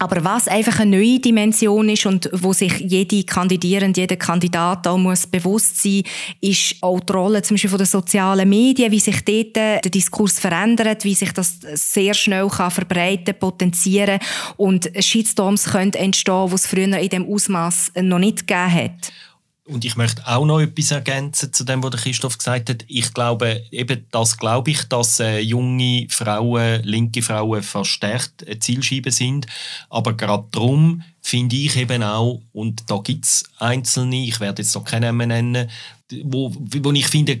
Aber was einfach eine neue Dimension ist und wo sich jede Kandidierende, jeder Kandidat auch muss bewusst sein, ist auch die Rolle zum Beispiel von den sozialen Medien, wie sich dort der Diskurs verändert, wie sich das sehr schnell kann verbreiten, potenzieren und Shitstorms können entstehen, die es früher in dem Ausmaß noch nicht gegeben hat. Und ich möchte auch noch etwas ergänzen zu dem, was Christoph gesagt hat. Ich glaube, eben das glaube ich, dass äh, junge Frauen, linke Frauen verstärkt äh, Zielscheibe sind. Aber gerade darum finde ich eben auch, und da gibt es Einzelne, ich werde jetzt noch keinen mehr nennen, wo, wo ich finde,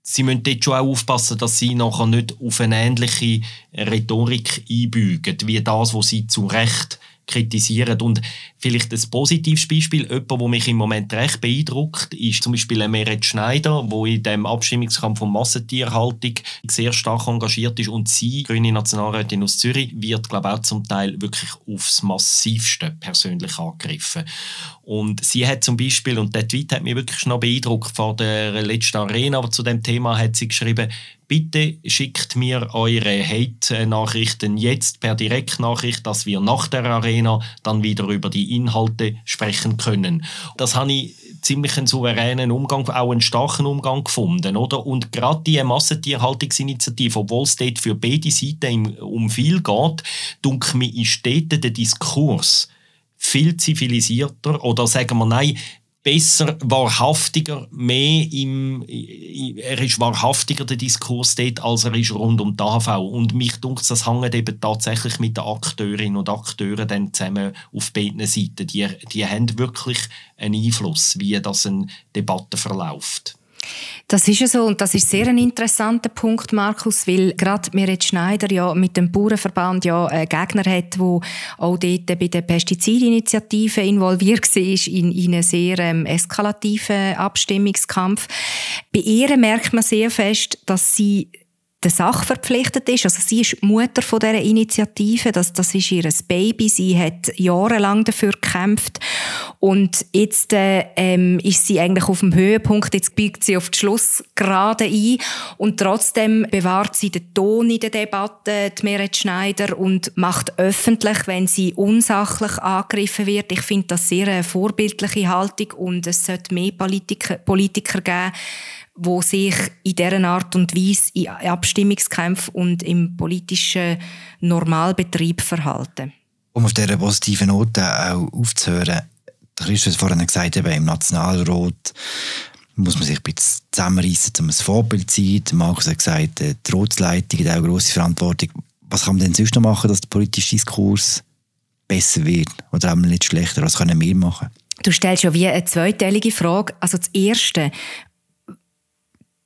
sie müssen dort schon auch aufpassen, dass sie nachher nicht auf eine ähnliche Rhetorik einbügen, wie das, was sie zu Recht kritisieren. Und vielleicht ein positives Beispiel, jemand, der mich im Moment recht beeindruckt, ist zum Beispiel Meret Schneider, wo in dem Abstimmungskampf von Massentierhaltung sehr stark engagiert ist und sie, grüne Nationalrätin aus Zürich, wird, glaube ich, auch zum Teil wirklich aufs Massivste persönlich angegriffen. Und sie hat zum Beispiel, und der Tweet hat mich wirklich noch beeindruckt, vor der letzten Arena, zu dem Thema hat sie geschrieben, Bitte schickt mir eure Hate-Nachrichten jetzt per Direktnachricht, dass wir nach der Arena dann wieder über die Inhalte sprechen können. Das habe ich ziemlich einen souveränen Umgang, auch einen starken Umgang gefunden, oder? Und gerade die Massentierhaltungsinitiative, obwohl es dort für beide Seiten um viel geht, dunkel mir ist dort der Diskurs viel zivilisierter oder sagen wir nein, besser, wahrhaftiger, mehr im, er ist wahrhaftiger der Diskurs dort, als er ist rund um die AHV. Und mich dunkt das hängt eben tatsächlich mit den Akteurinnen und Akteuren dann zusammen auf beiden Seiten. Die, die haben wirklich einen Einfluss, wie das eine Debatte verläuft. Das ist ja so und das ist sehr ein interessanter Punkt, Markus, weil gerade Meret Schneider ja mit dem Bauernverband ja einen Gegner hat, wo auch dort bei der Pestizidinitiative involviert war in, in einen sehr ähm, eskalativen Abstimmungskampf. Bei ihr merkt man sehr fest, dass sie der Sache verpflichtet ist. Also sie ist Mutter von dieser Initiative, das, das ist ihr Baby, sie hat jahrelang dafür gekämpft. Und jetzt äh, ähm, ist sie eigentlich auf dem Höhepunkt, jetzt biegt sie auf die Schlussgerade ein. Und trotzdem bewahrt sie den Ton in der Debatte, die Meret Schneider, und macht öffentlich, wenn sie unsachlich angegriffen wird. Ich finde das sehr eine vorbildliche Haltung. Und es sollte mehr Politiker, Politiker geben, wo sich in dieser Art und Weise in Abstimmungskämpfen und im politischen Normalbetrieb verhalten. Um auf dieser positiven Note auch aufzuhören, Christus hat vorhin gesagt, eben im Nationalrat muss man sich ein bisschen zusammenreißen, um ein Vorbild zu sein. Markus hat gesagt, die Ratsleitung hat auch eine grosse Verantwortung. Was kann man denn sonst noch machen, dass der politische Diskurs besser wird oder auch nicht schlechter? Was können wir machen? Du stellst ja wie eine zweiteilige Frage. Also das Erste,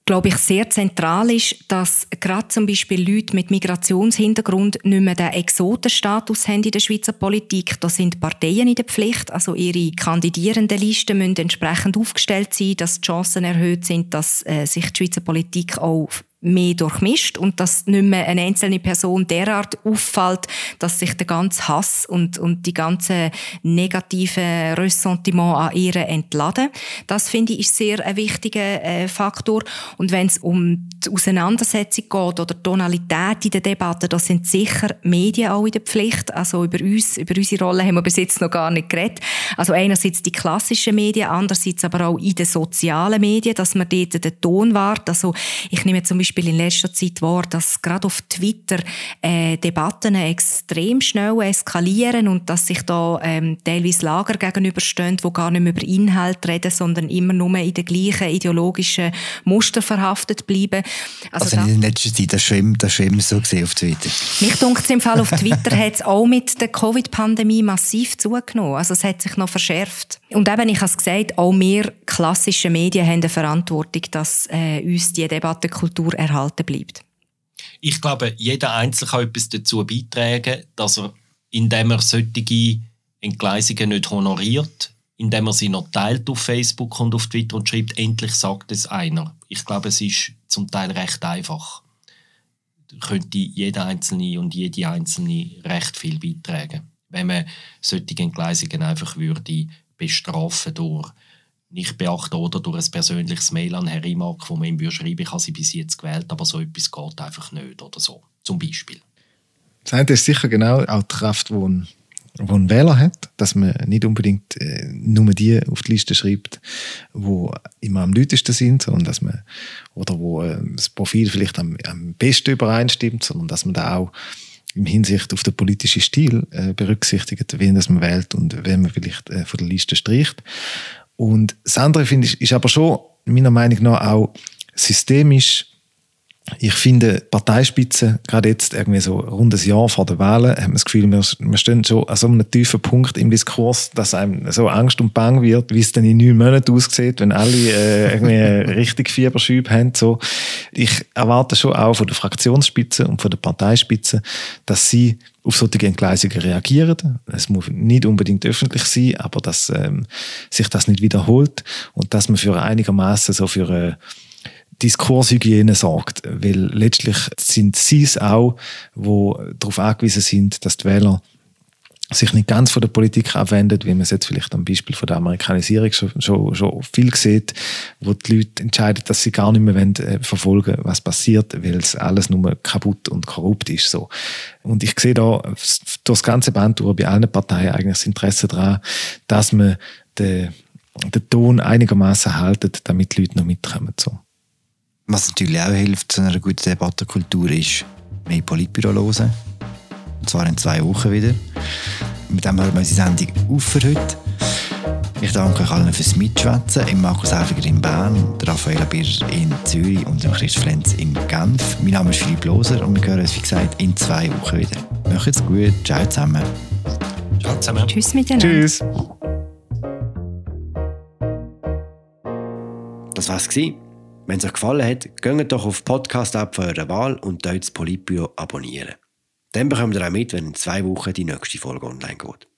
glaube ich, sehr zentral ist, dass gerade zum Beispiel Leute mit Migrationshintergrund nicht mehr den Exotenstatus haben in der Schweizer Politik. Da sind Parteien in der Pflicht, also ihre kandidierenden Listen müssen entsprechend aufgestellt sein, dass die Chancen erhöht sind, dass äh, sich die Schweizer Politik auch mehr durchmischt und dass nicht mehr eine einzelne Person derart auffällt, dass sich der ganze Hass und, und die ganze negative Ressentiment an ihr entladen. Das finde ich ist sehr ein wichtiger äh, Faktor. Und wenn es um die Auseinandersetzung geht oder die Tonalität in der Debatte, da sind sicher Medien auch in der Pflicht. Also über uns, über unsere Rolle haben wir bis jetzt noch gar nicht geredet. Also einerseits die klassischen Medien, andererseits aber auch in den sozialen Medien, dass man dort den Ton wahrt. Also ich nehme zum Beispiel Beispiel in letzter Zeit wahr, dass gerade auf Twitter äh, Debatten extrem schnell eskalieren und dass sich da ähm, teilweise Lager gegenüberstehen, wo gar nicht mehr über Inhalt reden, sondern immer nur in den gleichen ideologischen Muster verhaftet bleiben. Also, also in der letzten Zeit das schon, das schon immer so gesehen auf Twitter. Mich dunkt im Fall auf Twitter hat es auch mit der Covid-Pandemie massiv zugenommen. Also es hat sich noch verschärft. Und eben, ich habe es gesagt, auch wir klassische Medien haben eine Verantwortung, dass äh, uns die Debattenkultur erhalten bleibt. Ich glaube, jeder Einzelne kann etwas dazu beitragen, dass er, indem er solche Entgleisungen nicht honoriert, indem er sie noch teilt auf Facebook und auf Twitter und schreibt, endlich sagt es einer. Ich glaube, es ist zum Teil recht einfach. Könnte jeder Einzelne und jede Einzelne recht viel beitragen, wenn man solche Entgleisungen einfach würde bestrafen durch nicht beachten oder durch ein persönliches Mail an Herrn Imak, wo man ihm schreiben ich habe sie bis jetzt gewählt, aber so etwas geht einfach nicht oder so, zum Beispiel. Das eine ist sicher genau auch die Kraft, die ein, die ein Wähler hat, dass man nicht unbedingt äh, nur die auf die Liste schreibt, die immer am lautesten sind, sondern dass man, oder wo äh, das Profil vielleicht am, am besten übereinstimmt, sondern dass man da auch im Hinsicht auf den politischen Stil äh, berücksichtigt, wen das man wählt und wen man vielleicht äh, von der Liste stricht. Und das andere finde ich, ist aber schon meiner Meinung nach auch systemisch ich finde, Parteispitze, gerade jetzt irgendwie so rund ein Jahr vor der Wahlen, hat man das Gefühl, wir, wir stehen schon an so einem tiefen Punkt im Diskurs, dass einem so Angst und Bang wird, wie es dann in neun Monaten aussieht, wenn alle äh, irgendwie richtig Fieberschübe haben. So. Ich erwarte schon auch von der Fraktionsspitze und von der Parteispitze, dass sie auf solche Entgleisungen reagieren. Es muss nicht unbedingt öffentlich sein, aber dass ähm, sich das nicht wiederholt und dass man für einigermaßen so für eine Diskurshygiene sorgt. Weil letztlich sind sie es auch, die darauf angewiesen sind, dass die Wähler sich nicht ganz von der Politik abwenden, wie man es jetzt vielleicht am Beispiel von der Amerikanisierung schon, schon, schon viel sieht, wo die Leute entscheiden, dass sie gar nicht mehr wollen, äh, verfolgen was passiert, weil es alles nur kaputt und korrupt ist. So. Und ich sehe da durch das ganze Band durch bei allen Parteien eigentlich das Interesse daran, dass man den, den Ton einigermaßen haltet, damit die Leute noch mitkommen. So. Was natürlich auch hilft zu einer guten Debattenkultur ist, mehr Politbüro hören. Und zwar in zwei Wochen wieder. Mit dem hören wir unsere Sendung auf für heute. Ich danke euch allen fürs Mitschwätzen. Im Markus Häfiger in Bern, der Raffaella Birr in Zürich und dem Christ Flenz in Genf. Mein Name ist Philipp Loser und wir hören uns, wie gesagt, in zwei Wochen wieder. Macht's gut. Ciao zusammen. Ciao zusammen. Tschüss miteinander. Tschüss. Das war's. Wenn es euch gefallen hat, geht doch auf Podcast-App eurer Wahl und dort das Politbüro abonnieren. Dann bekommt ihr auch mit, wenn in zwei Wochen die nächste Folge online geht.